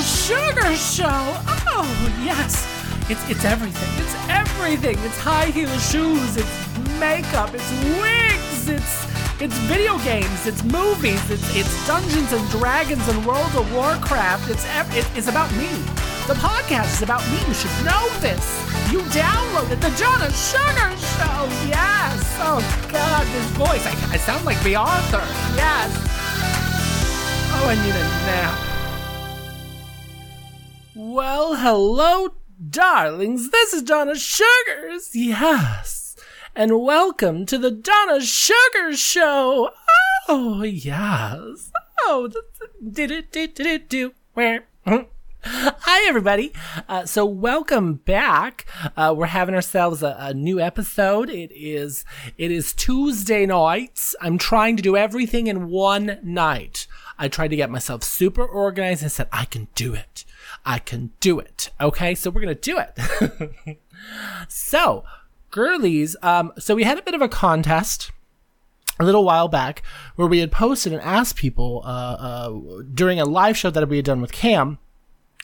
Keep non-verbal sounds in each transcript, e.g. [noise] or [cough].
Donna Suggarz Show. Oh, yes. It's, it's everything. It's everything. It's high heel shoes. It's makeup. It's wigs. It's it's video games. It's movies. It's it's Dungeons and Dragons and World of Warcraft. It's it, it's about me. The podcast is about me. You should know this. You downloaded the Donna Suggarz Show. Yes. Oh God, this voice. I, I sound like the author. Yes. Oh, I need a nap. Well, hello, darlings. This is Donna Suggarz. Yes. And welcome to the Donna Suggarz Show. Oh, yes. Oh, did it, did it, do. Hi, everybody. Uh, so, welcome back. Uh, we're having ourselves a, a, new episode. It is it is Tuesday nights. I'm trying to do everything in one night. I tried to get myself super organized and said I can do it. I can do it. Okay, so we're gonna do it. [laughs] so, girlies, um, so we had a bit of a contest a little while back where we had posted and asked people uh, uh, during a live show that we had done with Cam.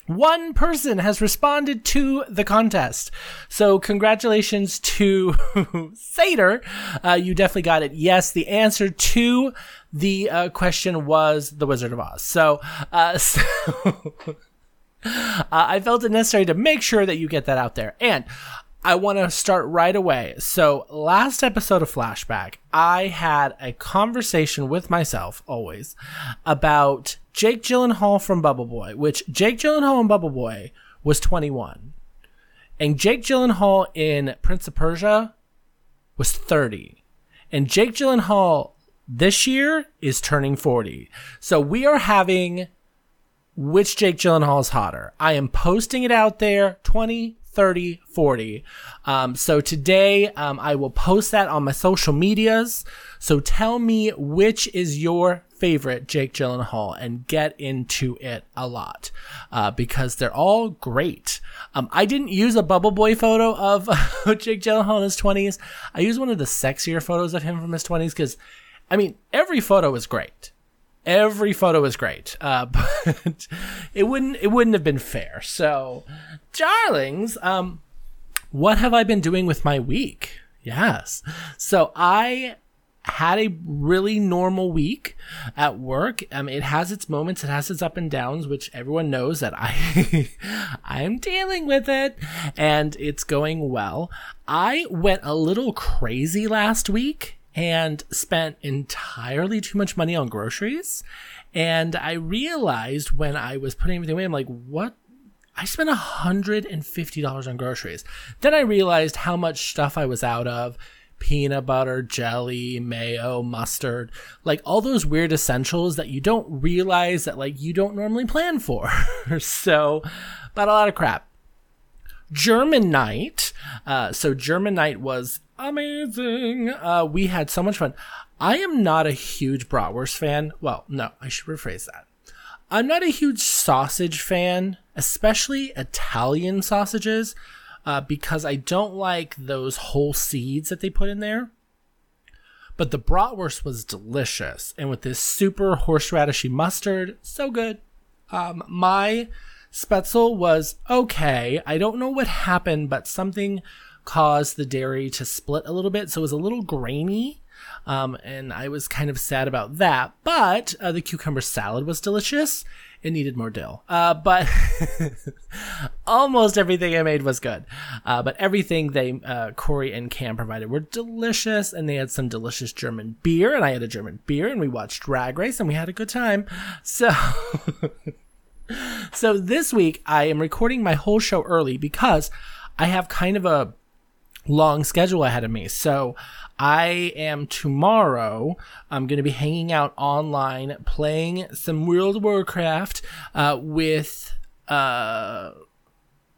One person has responded to the contest. So, congratulations to [laughs] Sater. Uh, you definitely got it. Yes, the answer to the uh, question was The Wizard of Oz. So, uh, [laughs] so uh, I felt it necessary to make sure that you get that out there. And I want to start right away. So, last episode of Flashback, I had a conversation with myself, always, about Jake Gyllenhaal from Bubble Boy, which Jake Gyllenhaal in Bubble Boy was 21. And Jake Gyllenhaal in Prince of Persia was 30. And Jake Gyllenhaal this year is turning 40. So, we are having which Jake Gyllenhaal is hotter. I am posting it out there 20, 30, 40. Um, so today, um, I will post that on my social medias. So tell me which is your favorite Jake Gyllenhaal and get into it a lot uh, because they're all great. Um, I didn't use a Bubble Boy photo of [laughs] Jake Gyllenhaal in his 20s. I used one of the sexier photos of him from his 20s because, I mean, every photo is great every photo is great, uh, [laughs] but it wouldn't it wouldn't have been fair. So, darlings, um, what have I been doing with my week? Yes, so I had a really normal week at work. Um, it has its moments, it has its up and downs, which everyone knows that I [laughs] I'm dealing with it, and it's going well. I went a little crazy last week and spent entirely too much money on groceries. And I realized when I was putting everything away, I'm like, what? I spent $150 on groceries. Then I realized how much stuff I was out of peanut butter, jelly, mayo, mustard, like all those weird essentials that you don't realize that like you don't normally plan for. [laughs] so, but a lot of crap. German night. Uh, so German night was amazing. Uh, we had so much fun. I am not a huge bratwurst fan. Well, no, I should rephrase that. I'm not a huge sausage fan, especially Italian sausages, uh, because I don't like those whole seeds that they put in there. But the bratwurst was delicious, and with this super horseradishy mustard, so good. Um, my Spaetzle was okay. I don't know what happened, but something caused the dairy to split a little bit, so it was a little grainy. Um, and I was kind of sad about that. But uh, the cucumber salad was delicious. It needed more dill. Uh, but [laughs] almost everything I made was good. Uh, but everything they, uh, Corey and Cam provided were delicious. And they had some delicious German beer. And I had a German beer. And we watched Drag Race and we had a good time. So. [laughs] so this week I am recording my whole show early because I have kind of a long schedule ahead of me. So I am tomorrow. I'm going to be hanging out online playing some World of Warcraft uh, with uh,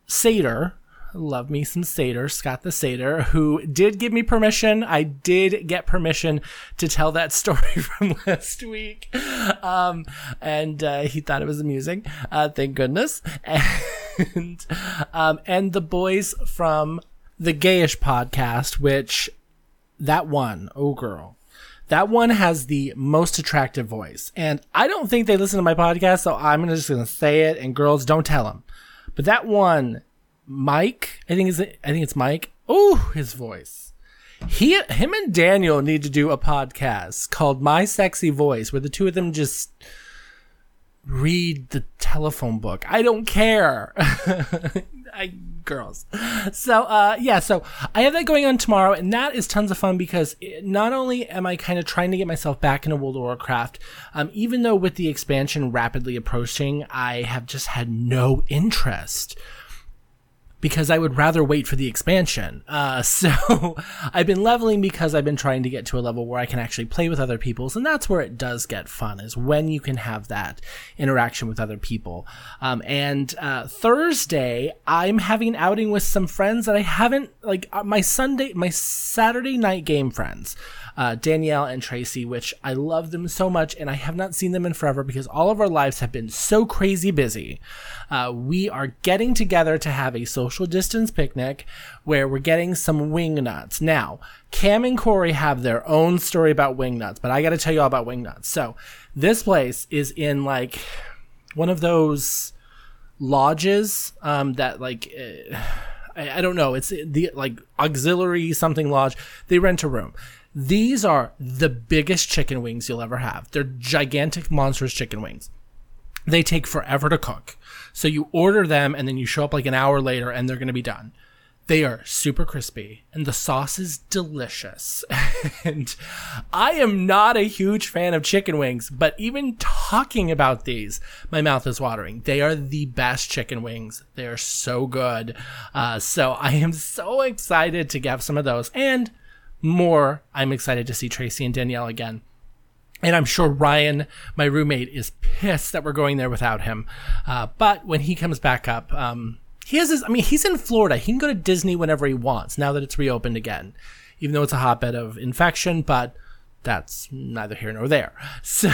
Sater. Love me some Sater, Scott the Sater, who did give me permission. I did get permission to tell that [laughs] story from last week. Um, and uh, he thought it was amusing. Uh, thank goodness. [laughs] And, um, and the boys from the Gayish podcast, which that one, oh girl, That one has the most attractive voice. And I don't think they listen to my podcast, so I'm just going to say it. And girls, don't tell them. But that one, Mike, I think is I think it's Mike. Oh, his voice. He, him, and Daniel need to do a podcast called My Sexy Voice, where the two of them just read the telephone book. I don't care. [laughs] I, girls. So, uh, yeah, so I have that going on tomorrow, and that is tons of fun because it, not only am I kind of trying to get myself back into World of Warcraft, um, even though with the expansion rapidly approaching, I have just had no interest because I would rather wait for the expansion. Uh, [laughs] so I've been leveling because I've been trying to get to a level where I can actually play with other people's, and that's where it does get fun is when you can have that interaction with other people. Um, and uh, Thursday, I'm having an outing with some friends that I haven't like uh, my Sunday, my Saturday night game friends uh, Danielle and Tracy, which I love them so much, and I have not seen them in forever because all of our lives have been so crazy busy. Uh, we are getting together to have a social distance picnic where we're getting some wing nuts. Now, Cam and Corey have their own story about wing nuts, but I got to tell you all about wing nuts. So, this place is in like one of those lodges um, that like. Uh, I, I don't know. It's the like auxiliary something lodge. They rent a room. These are the biggest chicken wings you'll ever have. They're gigantic, monstrous chicken wings. They take forever to cook. So you order them and then you show up like an hour later and they're going to be done. They are super crispy and the sauce is delicious. [laughs] and I am not a huge fan of chicken wings, but even talking about these, my mouth is watering. They are the best chicken wings. They are so good. Uh, so I am so excited to get some of those. And more I'm excited to see Tracy and Danielle again. And I'm sure Ryan, my roommate, is pissed that we're going there without him. Uh, but when he comes back up, um, he has his, I mean, he's in Florida. He can go to Disney whenever he wants now that it's reopened again, even though it's a hotbed of infection, but that's neither here nor there. [laughs] So,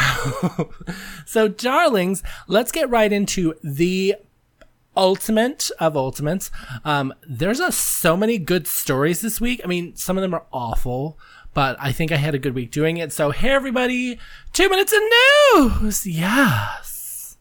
so darlings, let's get right into the ultimate of ultimates. Um, there's a, so many good stories this week. I mean, some of them are awful, but I think I had a good week doing it. So, hey everybody, two minutes of news. Yes.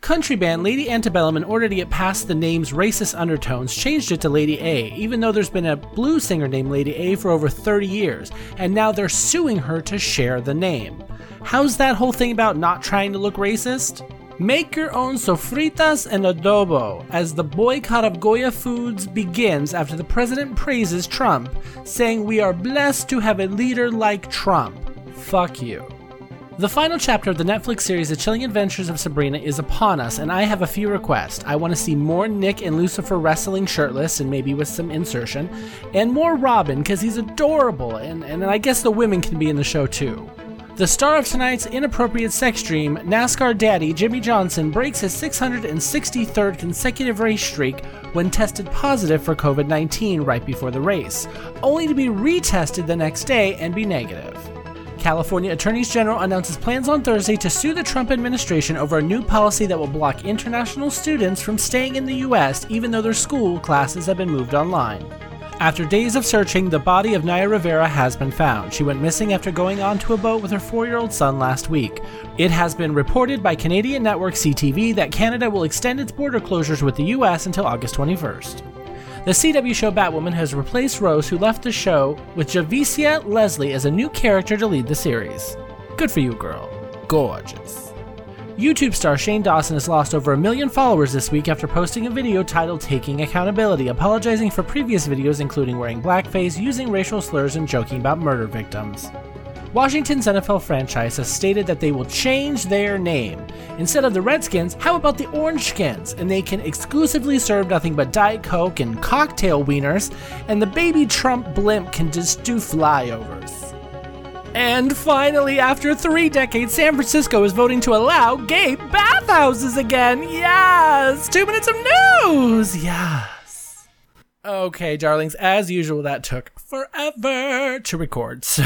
Country band Lady Antebellum, in order to get past the name's racist undertones, changed it to Lady A, even though there's been a blues singer named Lady A for over 30 years, and now they're suing her to share the name. How's that whole thing about not trying to look racist? Make your own sofritas and adobo as the boycott of Goya Foods begins after the president praises Trump, saying, We are blessed to have a leader like Trump. Fuck you. The final chapter of the Netflix series The Chilling Adventures of Sabrina is upon us, and I have a few requests. I want to see more Nick and Lucifer wrestling shirtless and maybe with some insertion, and more Robin because he's adorable, and, and I guess the women can be in the show too. The star of tonight's inappropriate sex dream, NASCAR daddy Jimmie Johnson breaks his 663rd consecutive race streak when tested positive for COVID 19 right before the race, only to be retested the next day and be negative. California Attorneys General announces plans on Thursday to sue the Trump administration over a new policy that will block international students from staying in the U.S. even though their school classes have been moved online. After days of searching, the body of Naya Rivera has been found. She went missing after going onto a boat with her four year old son last week. It has been reported by Canadian network CTV that Canada will extend its border closures with the US until August 21st. The CW show Batwoman has replaced Rose, who left the show, with Javicia Leslie as a new character to lead the series. Good for you, girl. Gorgeous. YouTube star Shane Dawson has lost over a million followers this week after posting a video titled Taking Accountability, apologizing for previous videos including wearing blackface, using racial slurs, and joking about murder victims. Washington's NFL franchise has stated that they will change their name. Instead of the Redskins, how about the Orange Skins? And they can exclusively serve nothing but Diet Coke and cocktail wieners, and the baby Trump blimp can just do flyovers. And finally, after three decades, San Francisco is voting to allow gay bathhouses again. Yes! Two minutes of news! Yes. Okay, darlings, as usual, that took forever to record. [laughs] So,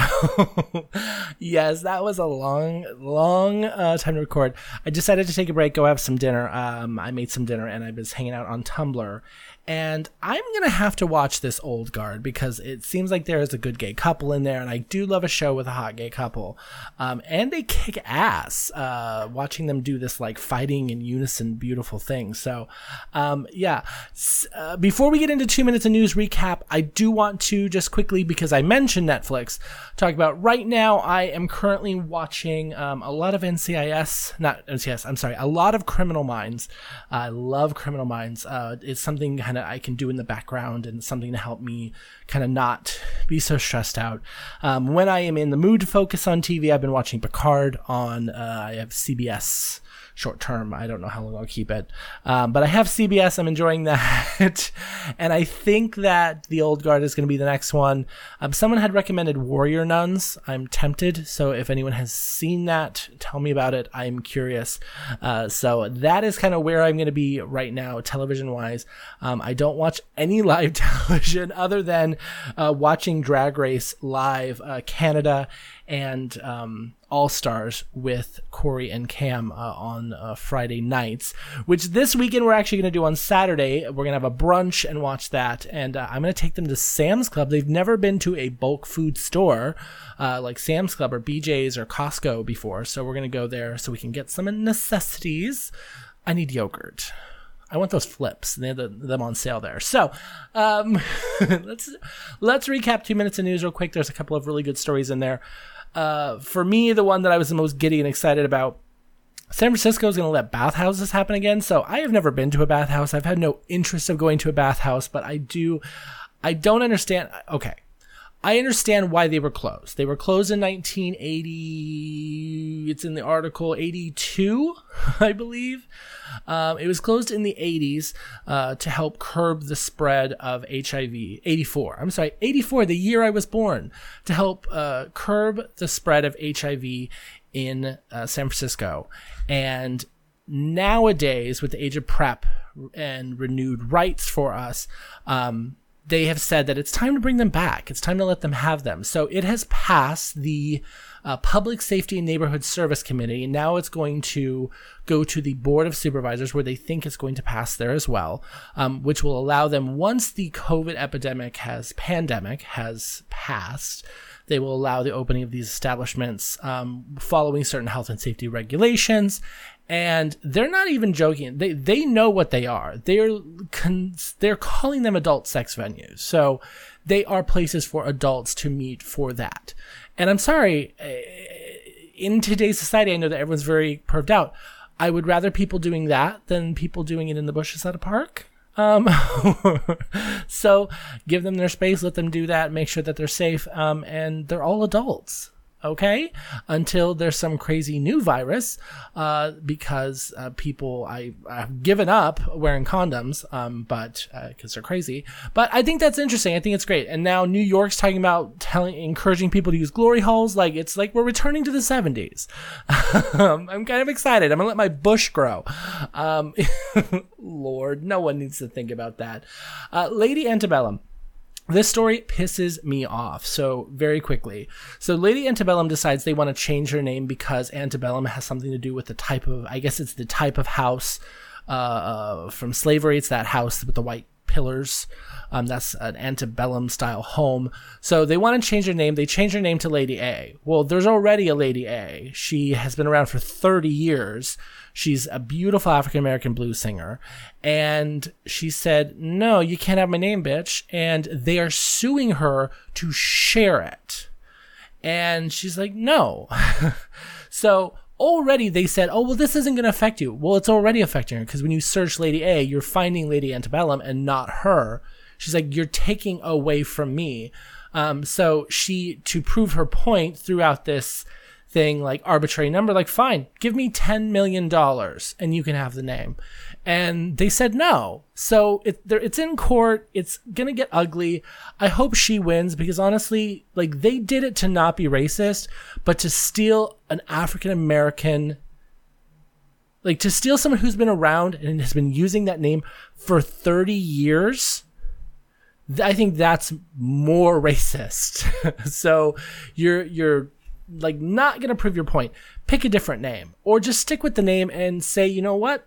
yes, that was a long, long uh, time to record. I decided to take a break, go have some dinner. Um, I made some dinner and I was hanging out on Tumblr And I'm going to have to watch this old guard because it seems like there is a good gay couple in there. And I do love a show with a hot gay couple. Um, and they kick ass uh, watching them do this like fighting in unison, beautiful thing. So, um, yeah. Uh, before we get into two minutes of news recap, I do want to just quickly, because I mentioned Netflix, talk about right now. I am currently watching um, a lot of NCIS, not NCIS, I'm sorry, a lot of Criminal Minds. I love Criminal Minds. Uh, it's something kind of I can do in the background and something to help me kind of not be so stressed out. Um, when I am in the mood to focus on TV, I've been watching Picard on, uh, I have CBS short term. I don't know how long I'll keep it. Um, but I have CBS. I'm enjoying that. [laughs] and I think that The Old Guard is going to be the next one. Um, someone had recommended Warrior Nuns. I'm tempted. So if anyone has seen that, tell me about it. I'm curious. Uh, so that is kind of where I'm going to be right now, television wise. Um, I don't watch any [laughs] live television other than uh, watching Drag Race live, uh, Canada and um, All Stars with Corey and Cam uh, on uh, Friday nights, which this weekend we're actually going to do on Saturday. We're going to have a brunch and watch that. And uh, I'm going to take them to Sam's Club. They've never been to a bulk food store uh, like Sam's Club or BJ's or Costco before. So we're going to go there so we can get some necessities. I need yogurt. I want those flips. And they have the, them on sale there. So um, [laughs] let's let's recap two minutes of news real quick. There's a couple of really good stories in there. Uh, for me, the one that I was the most giddy and excited about San Francisco is going to let bathhouses happen again. So I have never been to a bathhouse. I've had no interest of going to a bathhouse, but I do. I don't understand. Okay. I understand why they were closed. They were closed in 1980. It's in the article 82, [laughs] I believe. Um, it was closed in the 80s uh, to help curb the spread of HIV. 84. I'm sorry, 84, the year I was born, to help uh, curb the spread of HIV in uh, San Francisco. And nowadays, with the age of PrEP and renewed rights for us, um, they have said that it's time to bring them back. It's time to let them have them. So it has passed the uh, Public Safety and Neighborhood Service Committee, and now it's going to go to the Board of Supervisors, where they think it's going to pass there as well, um, which will allow them once the COVID epidemic has pandemic has passed. They will allow the opening of these establishments um, following certain health and safety regulations and they're not even joking. They they know what they are. They're con- they're calling them adult sex venues. So they are places for adults to meet for that. And I'm sorry, eh, in today's society, I know that everyone's very perved out. I would rather people doing that than people doing it in the bushes at a park. Um, [laughs] so give them their space, let them do that, make sure that they're safe, um, and they're all adults okay until there's some crazy new virus uh, because uh, people I, have given up wearing condoms um, but because uh, they're crazy. But i think that's interesting. I think it's great. And now new york's talking about telling encouraging people to use glory holes. Like it's like we're returning to the 70s [laughs] um, i'm kind of excited. I'm gonna let my bush grow. Um, [laughs] lord no one needs to think about that. Uh, lady antebellum this story pisses me off. So, very quickly. So, Lady Antebellum decides they want to change her name because Antebellum has something to do with the type of, I guess it's the type of house uh, uh, from slavery. It's that house with the white pillars. Um, that's an antebellum style home. So they want to change her name. They change her name to Lady A. Well, there's already a Lady A. She has been around for 30 years. She's a beautiful African American blues singer. And she said, No, you can't have my name, bitch. And they are suing her to share it. And she's like, No. [laughs] so already they said, oh, well, this isn't going to affect you. Well, it's already affecting her because when you search Lady A, you're finding Lady Antebellum and not her. She's like, you're taking away from me. Um, so she, to prove her point throughout this thing like arbitrary number like fine give me 10 million dollars and you can have the name and they said no so it, it's in court it's gonna get ugly i hope she wins because honestly like they did it to not be racist but to steal an african american like to steal someone who's been around and has been using that name for 30 years I think that's more [laughs] racist. [laughs] so you're you're like not to prove your point, pick a different name or just stick with the name and say, you know what?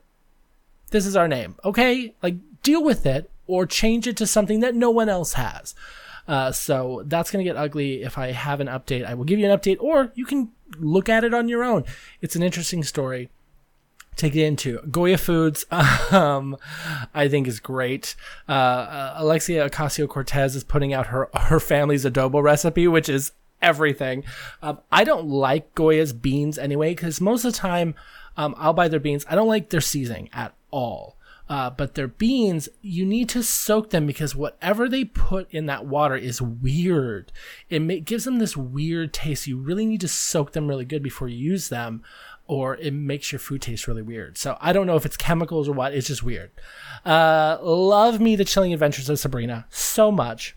This is our name. Okay? Like deal with it or change it to something that no one else has. Uh, so that's going to get ugly. If I have an update, I will give you an update, or you can look at it on your own. It's an interesting story Take it into. Goya Foods, [laughs] um, I think is great. Uh, uh, Alexia Ocasio Cortez is putting out her her family's adobo recipe, which is everything. Um, I don't like Goya's beans anyway, because most of the time um, I'll buy their beans. I don't like their seasoning at all. Uh, but their beans, you need to soak them because whatever they put in that water is weird. It may, gives them this weird taste. You really need to soak them really good before you use them, or it makes your food taste really weird. So I don't know if it's chemicals or what. It's just weird. Uh, love me the Chilling Adventures of Sabrina so much.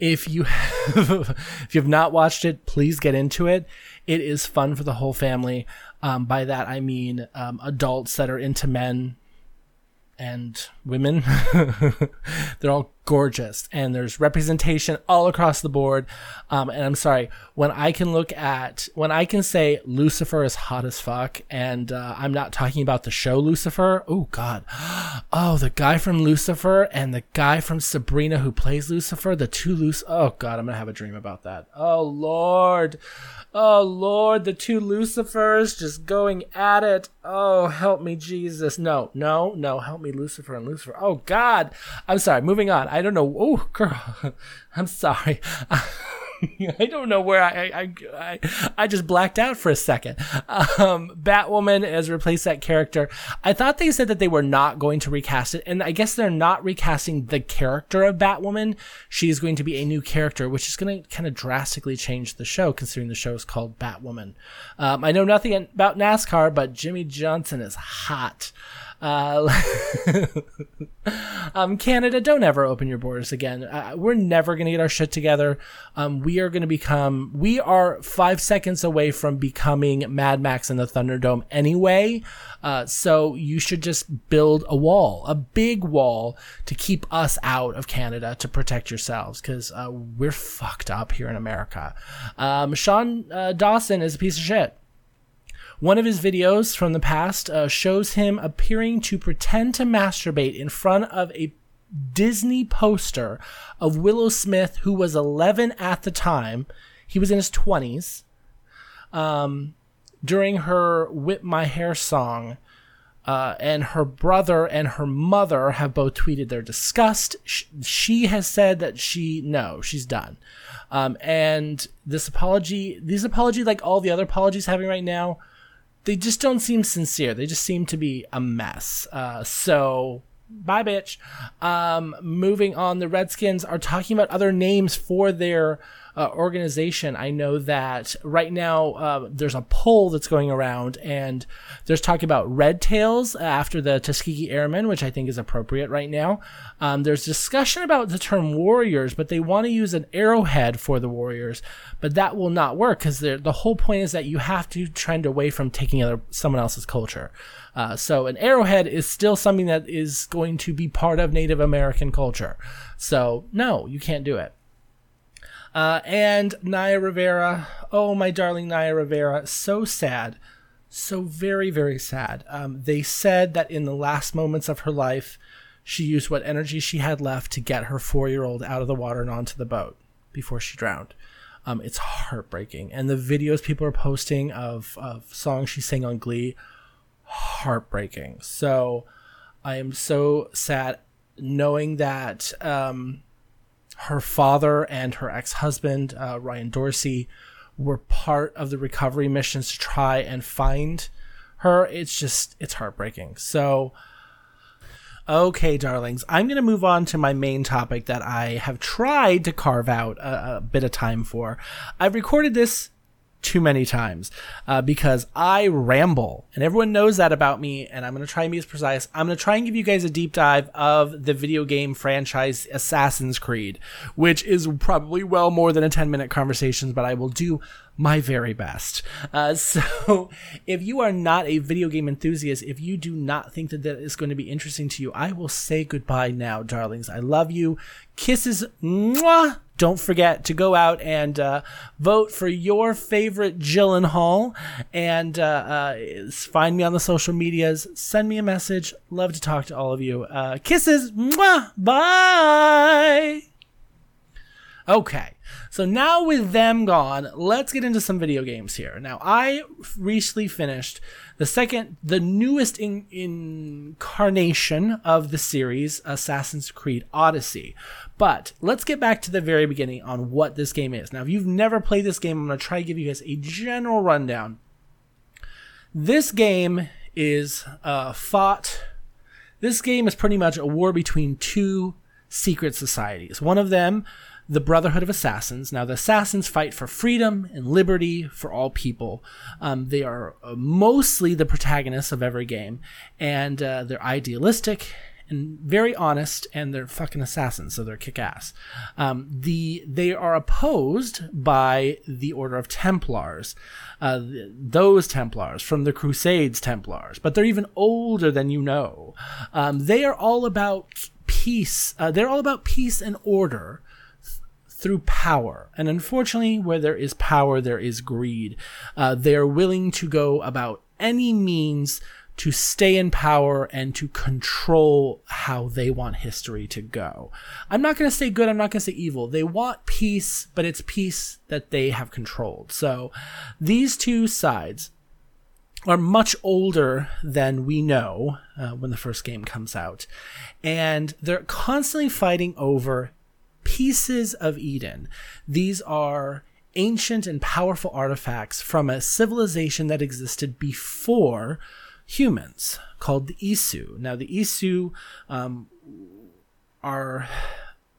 If you [laughs] have, if you have not watched it, please get into it. It is fun for the whole family. Um, by that I mean um, adults that are into men and women. [laughs] They're all gorgeous, and there's representation all across the board. Um, and I'm sorry when I can look at when I can say Lucifer is hot as fuck, and uh, I'm not talking about the show Lucifer. Oh God, [gasps] oh the guy from Lucifer and the guy from Sabrina who plays Lucifer, the two Luc. Oh God, I'm gonna have a dream about that. Oh Lord. Oh Lord, the two Lucifers just going at it. Oh, help me, Jesus. No, no, no, help me, Lucifer and Lucifer. Oh God. I'm sorry. Moving on. I don't know. Oh, girl. [laughs] I'm sorry. [laughs] I don't know where I, I, I, I just blacked out for a second. Um, Batwoman has replaced that character. I thought they said that they were not going to recast it, and I guess they're not recasting the character of Batwoman. She is going to be a new character, which is going to kind of drastically change the show, considering the show is called Batwoman. Um, I know nothing about NASCAR, but Jimmie Johnson is hot. Uh, [laughs] um, Canada, don't ever open your borders again. Uh, we're never going to get our shit together. Um, we are going to become, we are five seconds away from becoming Mad Max in the Thunderdome anyway. Uh, so you should just build a wall, a big wall to keep us out of Canada to protect yourselves because uh, we're fucked up here in America. Um, Sean uh, Dawson is a piece of shit. One of his videos from the past uh, shows him appearing to pretend to masturbate in front of a Disney poster of Willow Smith, who was 11 at the time. He was in his 20s. Um, during her Whip My Hair song, uh, and her brother and her mother have both tweeted their disgust. She has said that she no, she's done. Um, and this apology, these apology, like all the other apologies having right now, they just don't seem sincere. They just seem to be a mess. Uh, so bye, bitch. Um, moving on, the Redskins are talking about other names for their uh, organization. I know that right now uh, there's a poll that's going around, and there's talking about Red Tails after the Tuskegee Airmen, which I think is appropriate right now. Um, there's discussion about the term Warriors, but they want to use an arrowhead for the Warriors, but that will not work because the whole point is that you have to trend away from taking other someone else's culture. Uh, so an arrowhead is still something that is going to be part of Native American culture. So no, you can't do it. Uh, and Naya Rivera, oh my darling Naya Rivera, so sad, so very very sad. Um, they said that in the last moments of her life, she used what energy she had left to get her four year old out of the water and onto the boat before she drowned. Um, it's heartbreaking, and the videos people are posting of of songs she sang on Glee, heartbreaking. So, I am so sad knowing that. Um, her father and her ex husband, uh, Ryan Dorsey, were part of the recovery missions to try and find her. It's just, it's heartbreaking. So, okay, darlings, I'm going to move on to my main topic that I have tried to carve out a, a bit of time for. I've recorded this too many times uh, because I ramble, and everyone knows that about me. And I'm going to try and be as precise. I'm going to try and give you guys a deep dive of the video game franchise Assassin's Creed, which is probably well more than a 10 minute conversation, but I will do my very best. Uh, [laughs] so, if you are not a video game enthusiast, if you do not think that that is going to be interesting to you, I will say goodbye now, darlings. I love you. Kisses. Mwah! Don't forget to go out and uh, vote for your favorite Gyllenhaal and uh, uh, find me on the social medias. Send me a message. Love to talk to all of you. Uh, kisses. Mwah! Bye. Okay. So now with them gone, let's get into some video games here. Now I recently finished the second, the newest in, incarnation of the series, Assassin's Creed Odyssey. But let's get back to the very beginning on what this game is. Now, if you've never played this game, I'm going to try to give you guys a general rundown. This game is uh, fought. This game is pretty much a war between two secret societies. One of them the Brotherhood of Assassins. Now, the Assassins fight for freedom and liberty for all people. Um, they are uh, mostly the protagonists of every game, and uh, they're idealistic and very honest, and they're fucking assassins, so they're kick ass. Um, the they are opposed by the Order of Templars, uh, those Templars from the Crusades Templars, but they're even older than you know. Um, they are all about peace. Uh, they're all about peace and order through power. And unfortunately, where there is power, there is greed. Uh, they are willing to go about any means to stay in power and to control how they want history to go. I'm not going to say good, I'm not going to say evil. They want peace, but it's peace that they have controlled. So these two sides are much older than we know uh, when the first game comes out. And they're constantly fighting over pieces of Eden. These are ancient and powerful artifacts from a civilization that existed before humans called the Isu. Now, the Isu um, are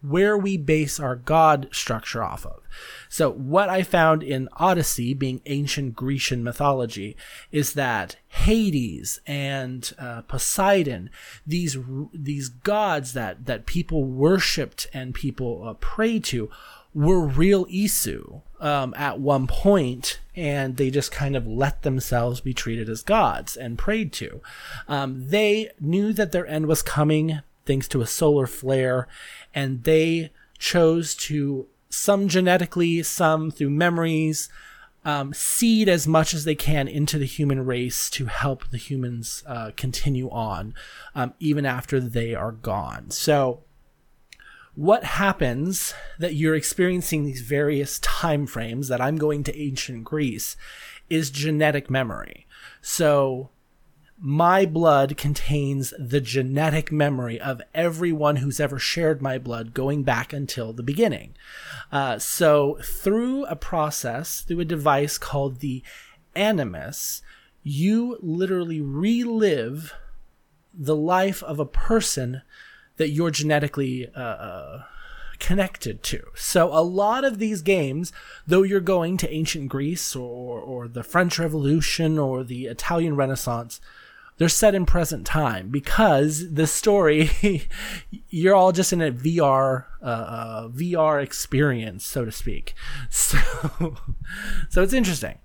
where we base our god structure off of. So, what I found in Odyssey, being ancient Grecian mythology, is that Hades and uh, Poseidon, these these gods that that people worshipped and people uh, prayed to, were real Isu um, at one point, and they just kind of let themselves be treated as gods and prayed to. Um, they knew that their end was coming thanks to a solar flare, and they chose to some genetically, some through memories, um, seed as much as they can into the human race to help the humans uh, continue on, um, even after they are gone. So, what happens that you're experiencing these various time frames that I'm going to ancient Greece is genetic memory. So, my blood contains the genetic memory of everyone who's ever shared my blood going back until the beginning. Uh, so, through a process, through a device called the Animus, you literally relive the life of a person that you're genetically uh, uh, connected to. So a lot of these games, though you're going to ancient Greece or, or the French Revolution or the Italian Renaissance, they're set in present time because the story [laughs] you're all just in a VR uh, uh, VR experience, so to speak. [laughs] So so it's interesting.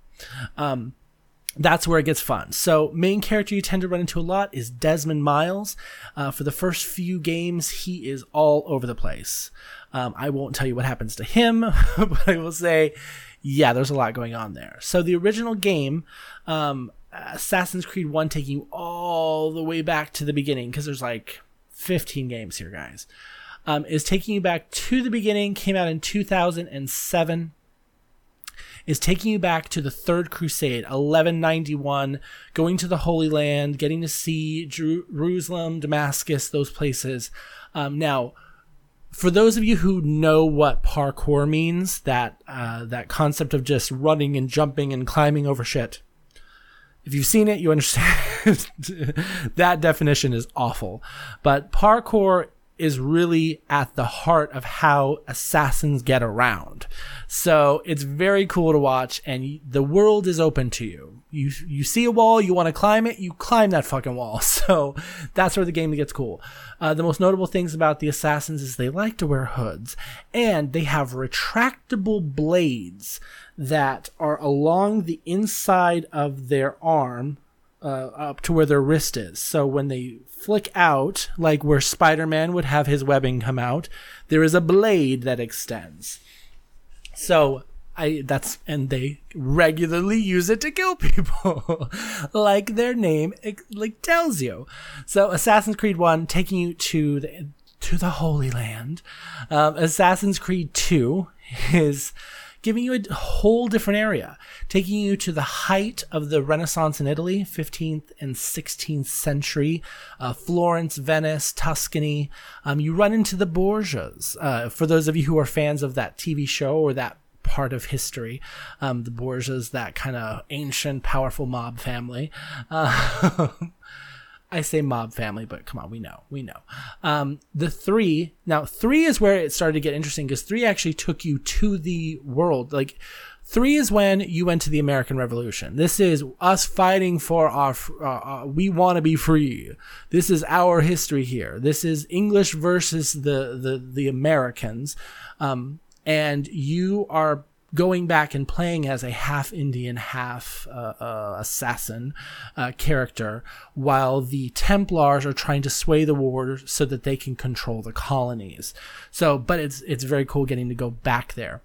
Um, that's where it gets fun. So, main character you tend to run into a lot is Desmond Miles. Uh, for the first few games, he is all over the place. Um, I won't tell you what happens to him, [laughs] but I will say, yeah, there's a lot going on there. So, the original game, um, Assassin's Creed 1 taking you all the way back to the beginning because there's like 15 games here, guys. Um, is taking you back to the beginning, came out in 2007. Is taking you back to the Third Crusade, 1191, going to the Holy Land, getting to see Jerusalem, Damascus, those places. Um, now, for those of you who know what parkour means, that uh, that concept of just running and jumping and climbing over shit, if you've seen it, you understand [laughs] that definition is awful. But parkour is really at the heart of how assassins get around. So it's very cool to watch and the world is open to you. You, you see a wall, you want to climb it, you climb that fucking wall. [laughs] So that's where the game gets cool. Uh, the most notable things about the assassins is they like to wear hoods and they have retractable blades that are along the inside of their arm uh, up to where their wrist is. So when they flick out, like where Spider Man would have his webbing come out, there is a blade that extends. So I that's and they regularly use it to kill [laughs] people, like their name like tells you. So Assassin's Creed One taking you to the to the Holy Land. Um, Assassin's Creed Two is giving you a whole different area, taking you to the height of the Renaissance in Italy, 15th and 16th century, uh, Florence, Venice, Tuscany. Um, you run into the Borgias. Uh, for those of you who are fans of that TV show or that part of history. Um, the Borgias, that kind of ancient, powerful mob family. Uh, [laughs] I say mob family, but come on, we know, we know. Um, the three now three is where it started to get interesting because three actually took you to the world. Like three is when you went to the American Revolution. This is us fighting for our. Uh, uh, we want to be free. This is our history here. This is English versus the the the Americans, um, and you are going back and playing as a half Indian, half uh, uh, assassin uh, character, while the Templars are trying to sway the war so that they can control the colonies. So, but it's it's very cool getting to go back there.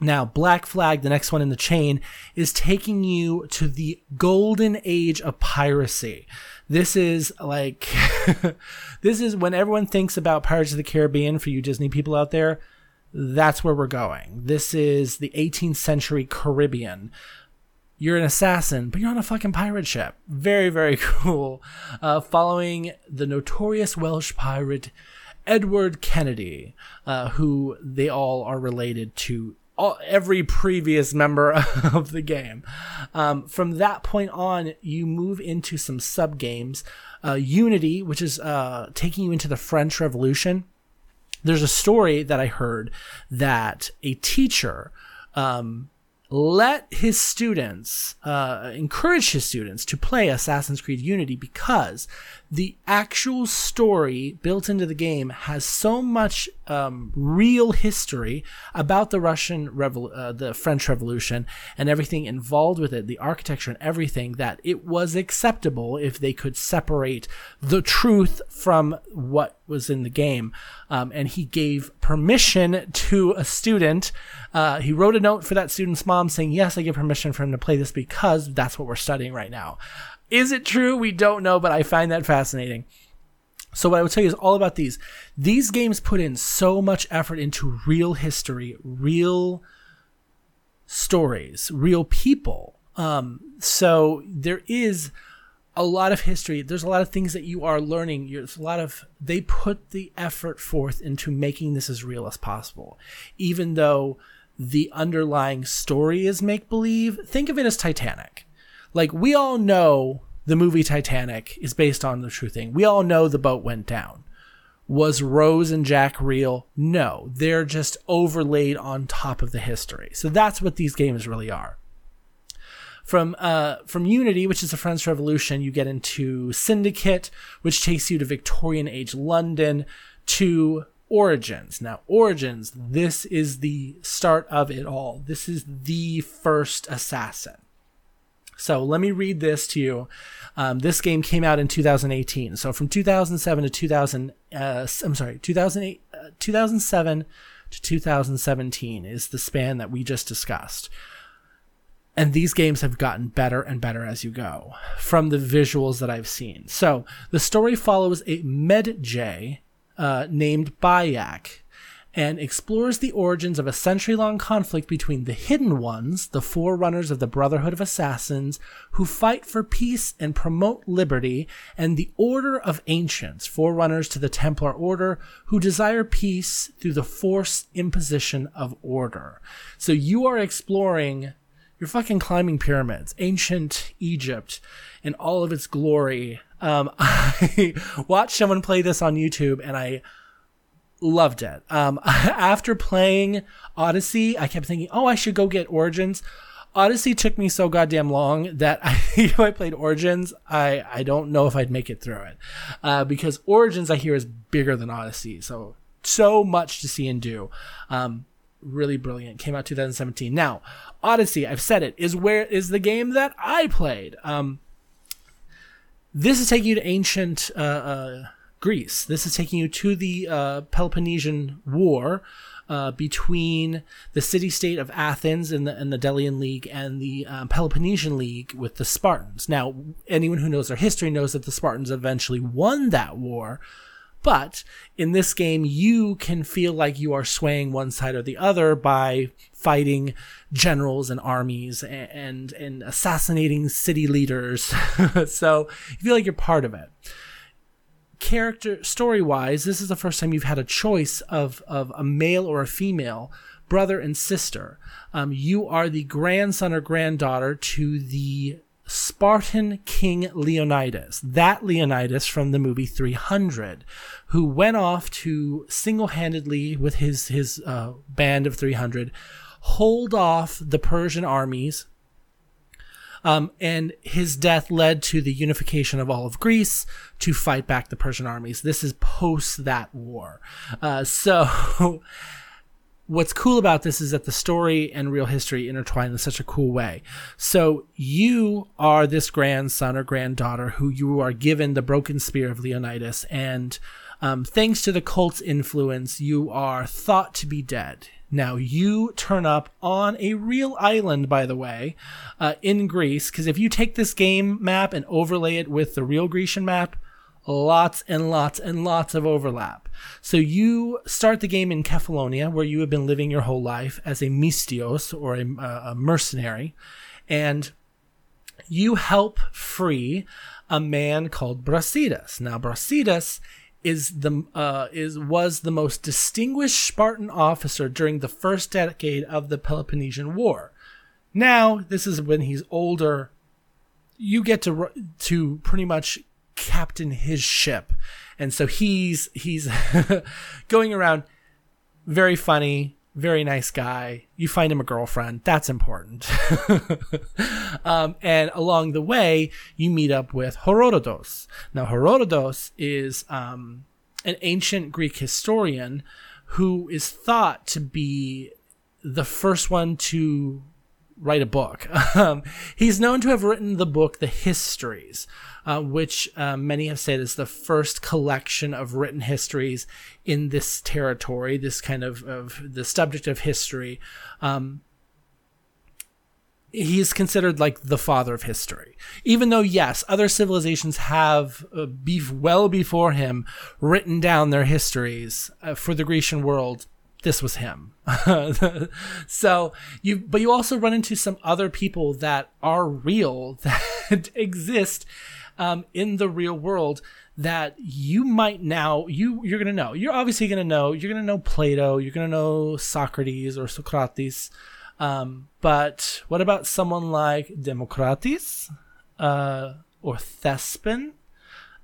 Now, Black Flag, the next one in the chain, is taking you to the golden age of piracy. This is like, [laughs] this is when everyone thinks about Pirates of the Caribbean for you Disney people out there that's where we're going. This is the 18th century Caribbean. You're an assassin, but you're on a fucking pirate ship. Very, very [laughs] cool. Uh, following the notorious Welsh pirate Edward Kenway, uh, who they all are related to all, every previous member [laughs] of the game. Um, from that point on, you move into some sub games. Uh, Unity, which is uh, taking you into the French Revolution there's a story that I heard that a teacher um, let his students uh, encourage his students to play Assassin's Creed Unity because the actual story built into the game has so much um, real history about the Russian Revol- uh, the French Revolution and everything involved with it, the architecture and everything, that it was acceptable if they could separate the truth from what was in the game. Um, and he gave permission to a student. Uh, he wrote a note for that student's mom saying, "Yes, I give permission for him to play this because that's what we're studying right now." Is it true? We don't know, but I find that fascinating. So what I would tell you is all about these. These games put in so much effort into real history, real stories, real people. Um, so there is a lot of history. There's a lot of things that you are learning. There's a lot of they put the effort forth into making this as real as possible, even though the underlying story is make believe. Think of it as Titanic. Like we all know the movie Titanic is based on the true thing. We all know the boat went down. Was Rose and Jack real? No, they're just overlaid on top of the history. So that's what these games really are. From uh, from Unity, which is the French Revolution, you get into Syndicate, which takes you to Victorian age London, to Origins. Now, Origins, this is the start of it all. This is the first assassin. So let me read this to you. Um, this game came out in 2018. So from 2007 to 2000, uh, I'm sorry, 2008, uh, 2007 to 2017 is the span that we just discussed. And these games have gotten better and better as you go from the visuals that I've seen. So the story follows a Medjay uh, named Bayek and explores the origins of a century long conflict between the Hidden Ones, the forerunners of the Brotherhood of Assassins, who fight for peace and promote liberty, and the Order of Ancients, forerunners to the Templar Order, who desire peace through the forced imposition of order. So you are exploring. You're fucking climbing pyramids, ancient Egypt, in all of its glory. Um, [laughs] I watched someone play this on YouTube, and I loved it. Um, [laughs] after playing Odyssey, I kept thinking, oh, I should go get Origins. Odyssey took me so goddamn long that [laughs] I, if I played Origins, I, I don't know if I'd make it through it. Uh, because Origins, I hear, is bigger than Odyssey. So, so much to see and do. Um, really brilliant. Came out 2017. Now, Odyssey, I've said it, is where is the game that I played. Um, this is taking you to ancient uh, uh, Greece. This is taking you to the uh, Peloponnesian War uh, between the city state of Athens and the, and the Delian League and the um, Peloponnesian League with the Spartans. Now, anyone who knows their history knows that the Spartans eventually won that war. But in this game, you can feel like you are swaying one side or the other by fighting generals and armies and, and, and assassinating city leaders. [laughs] so you feel like you're part of it character story wise, this is the first time you've had a choice of of a male or a female, brother and sister. Um, you are the grandson or granddaughter to the Spartan king Leonidas, that Leonidas from the movie 300, who went off to single handedly with his his uh, band of 300 hold off the Persian armies um, and his death led to the unification of all of Greece to fight back the Persian armies. This is post that war. Uh, so. [laughs] what's cool about this is that the story and real history intertwine in such a cool way. So you are this grandson or granddaughter who you are given the broken spear of Leonidas, and um, thanks to the cult's influence, you are thought to be dead. Now, you turn up on a real island, by the way, uh, in Greece, because if you take this game map and overlay it with the real Grecian map, lots and lots and lots of overlap. So you start the game in Kephallonia, where you have been living your whole life as a misthios or a, a mercenary, and you help free a man called Brasidas. Now, Brasidas is the uh, is was the most distinguished Spartan officer during the first decade of the Peloponnesian War. Now, this is when he's older. You get to to pretty much captain his ship, and so he's he's [laughs] going around very funny, very nice guy. You find him a girlfriend. That's important. [laughs] um, and along the way, you meet up with Herodotus. Now, Herodotus is um, an ancient Greek historian who is thought to be the first one to write a book. [laughs] Um, he's known to have written the book The Histories, uh, which uh, many have said is the first collection of written histories in this territory, this kind of, of the subject of history. Um, he's considered like the father of history. Even though, yes, other civilizations have, uh, be- well before him, written down their histories uh, for the Grecian world this was him. [laughs] so you, but you also run into some other people that are real [laughs] that exist um, in the real world that you might now you you're gonna know. You're obviously gonna know. You're gonna know Plato. You're gonna know Socrates or Socrates. Um, but what about someone like Democritus uh, or Thespin?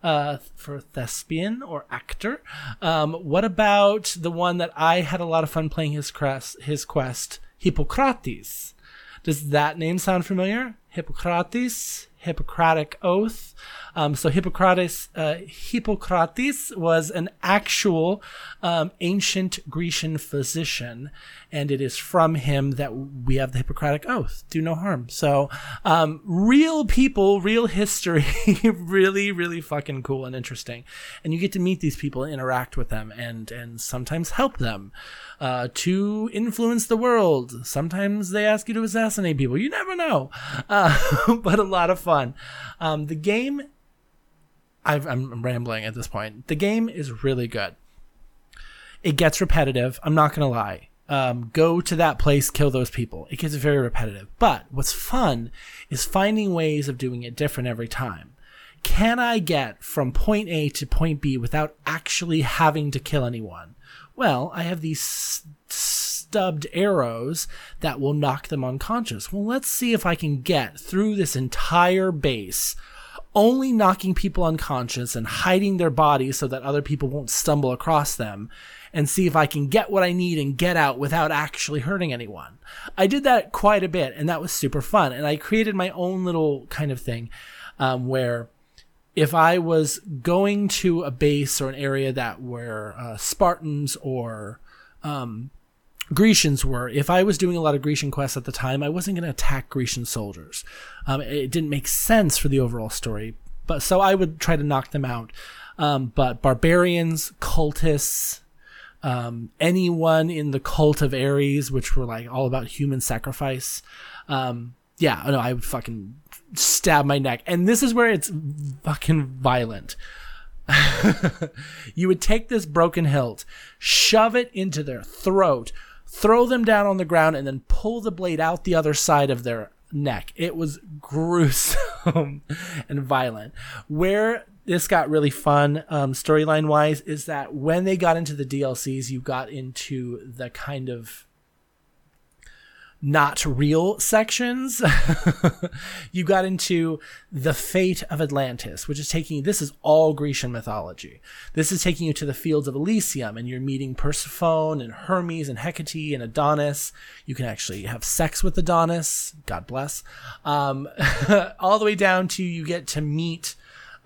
Uh, for thespian or actor. Um, what about the one that I had a lot of fun playing his quest, his quest, Hippocrates? Does that name sound familiar? Hippocrates, Hippocratic oath. Um, so Hippocrates, uh, Hippocrates was an actual um, ancient Grecian physician, and it is from him that we have the Hippocratic oath: "Do no harm." So, um, real people, real history, [laughs] really, really fucking cool and interesting, and you get to meet these people, interact with them, and and sometimes help them uh, to influence the world. Sometimes they ask you to assassinate people. You never know, uh, [laughs] but a lot of fun. Um, the game i am rambling at this point. The game is really good. It gets repetitive. I'm not gonna lie. Um, go to that place, kill those people. It gets very repetitive. But what's fun is finding ways of doing it different every time. Can I get from point A to point B without actually having to kill anyone? Well, I have these stubbed arrows that will knock them unconscious. Well, let's see if I can get through this entire base only knocking people unconscious and hiding their bodies so that other people won't stumble across them and see if I can get what I need and get out without actually hurting anyone. I did that quite a bit and that was super fun. And I created my own little kind of thing um, where if I was going to a base or an area that were uh, Spartans or um, Grecians were. If I was doing a lot of Grecian quests at the time, I wasn't going to attack Grecian soldiers. Um, it didn't make sense for the overall story, but so I would try to knock them out. Um, but barbarians, cultists, um, anyone in the cult of Ares, which were like all about human sacrifice, um, yeah, no, I would fucking stab my neck. And this is where it's fucking violent. [laughs] you would take this broken hilt, shove it into their throat, throw them down on the ground, and then pull the blade out the other side of their neck. It was gruesome [laughs] and violent. Where this got really fun um, storyline wise is that when they got into the DLCs, you got into the kind of not real sections. [laughs] you got into the fate of Atlantis, which is taking this is all Grecian mythology. This is taking you to the fields of Elysium and you're meeting Persephone and Hermes and Hecate and Adonis. You can actually have sex with Adonis. God bless. Um, [laughs] all the way down to you get to meet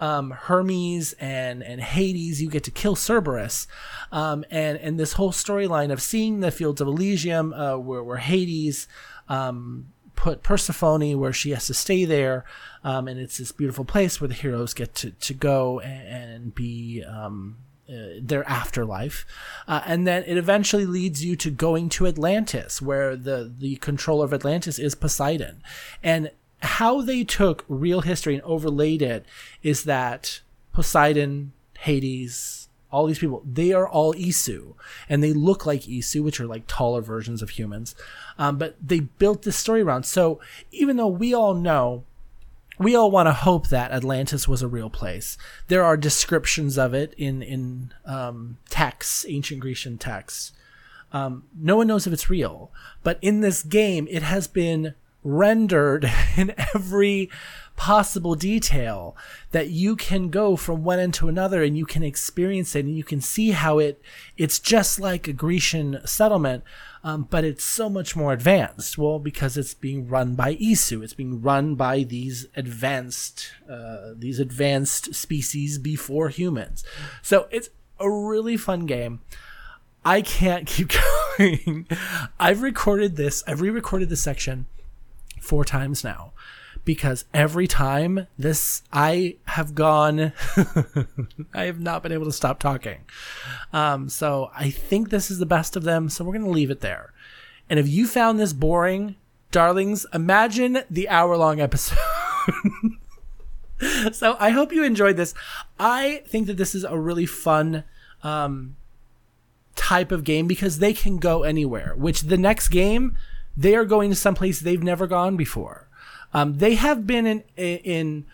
um, Hermes and and Hades, you get to kill Cerberus, um, and and this whole storyline of seeing the fields of Elysium, uh, where, where Hades um, put Persephone, where she has to stay there, um, and it's this beautiful place where the heroes get to to go and, and be. Um, uh, their afterlife, uh, and then it eventually leads you to going to Atlantis, where the the controller of Atlantis is Poseidon, and how they took real history and overlaid it is that Poseidon, Hades, all these people, they are all Isu, and they look like Isu, which are like taller versions of humans. Um, but they built this story around. So even though we all know, we all want to hope that Atlantis was a real place. There are descriptions of it in in um, texts, ancient Grecian texts. Um, no one knows if it's real, but in this game, it has been rendered [laughs] in every possible detail that you can go from one end to another and you can experience it and you can see how it it's just like a Grecian settlement um, but it's so much more advanced. Well because it's being run by Isu. It's being run by these advanced uh, these advanced species before humans. So it's a really fun game. I can't [laughs] keep going. I've recorded this I've re-recorded this section four times now because every time this I have gone [laughs] I have not been able to stop talking. Um, so I think this is the best of them, so we're gonna leave it there. And if you found this boring, darlings, imagine the hour long episode. [laughs] so I hope you enjoyed this. I think that this is a really fun um, type of game because they can go anywhere, which the next game they are going to someplace they've never gone before. Um, they have been in in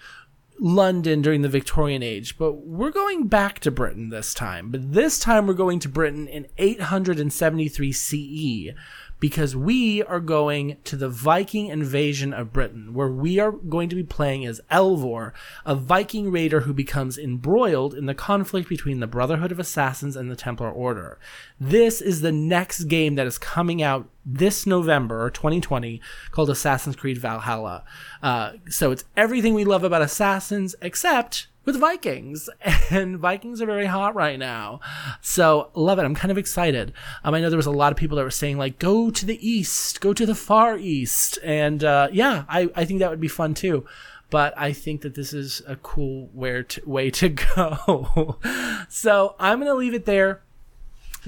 London during the Victorian age, but we're going back to Britain this time. But this time we're going to Britain in 873 CE because we are going to the Viking invasion of Britain, where we are going to be playing as Eivor, a Viking raider who becomes embroiled in the conflict between the Brotherhood of Assassins and the Templar Order. This is the next game that is coming out this November 2020 called Assassin's Creed Valhalla. Uh, so it's everything we love about Assassins except with Vikings, [laughs] and Vikings are very hot right now. So love it. I'm kind of excited. Um, I know there was a lot of people that were saying like, go to the east, go to the far east, and uh, yeah, I I think that would be fun too. But I think that this is a cool where to, way to [laughs] go. so I'm gonna leave it there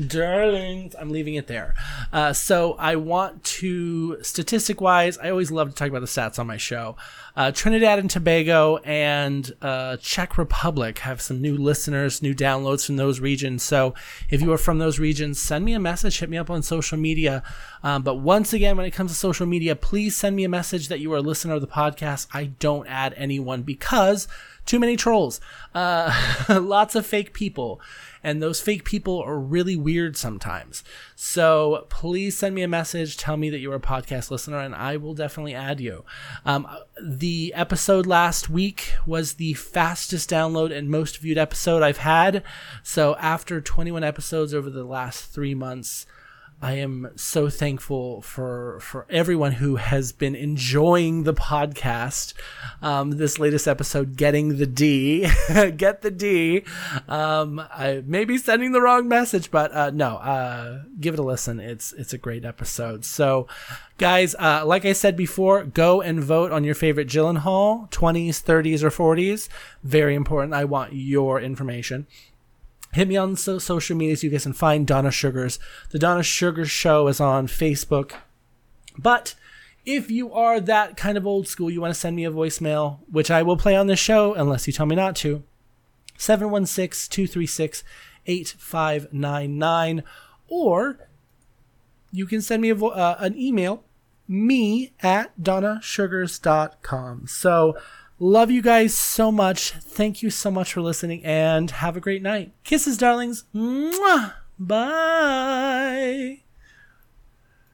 darlings i'm leaving it there. Uh, so i want to statistic wise i always love to talk about the stats on my show. Uh, trinidad and tobago and uh, czech republic have some new listeners new downloads from those regions. So if you are from those regions send me a message hit me up on social media. Um, but once again when it comes to social media please send me a message that you are a listener of the podcast. I don't add anyone because too many trolls. Uh, [laughs] lots of fake people and those fake people are really weird sometimes. So please send me a message. Tell me that you're a podcast listener, and I will definitely add you. Um, the episode last week was the fastest download and most viewed episode I've had. So after 21 episodes over the last three months, I am so thankful for for everyone who has been enjoying the podcast. Um, this latest episode, getting the D, [laughs] get the D. Um, I may be sending the wrong message, but uh, no, uh, give it a listen. It's it's a great episode. So, guys, uh, like I said before, go and vote on your favorite Gyllenhaal, twenties, thirties, or forties. Very important. I want your information hit me on so- social media so you guys can find Donna Suggarz. The Donna Suggarz Show is on Facebook. But if you are that kind of old school, you want to send me a voicemail, which I will play on the show unless you tell me not to. 716 236 8599. Or you can send me a uh, an email, me at donnasuggarz.com. So, Love you guys so much. Thank you so much for listening and have a great night. Kisses, darlings. Mwah! Bye.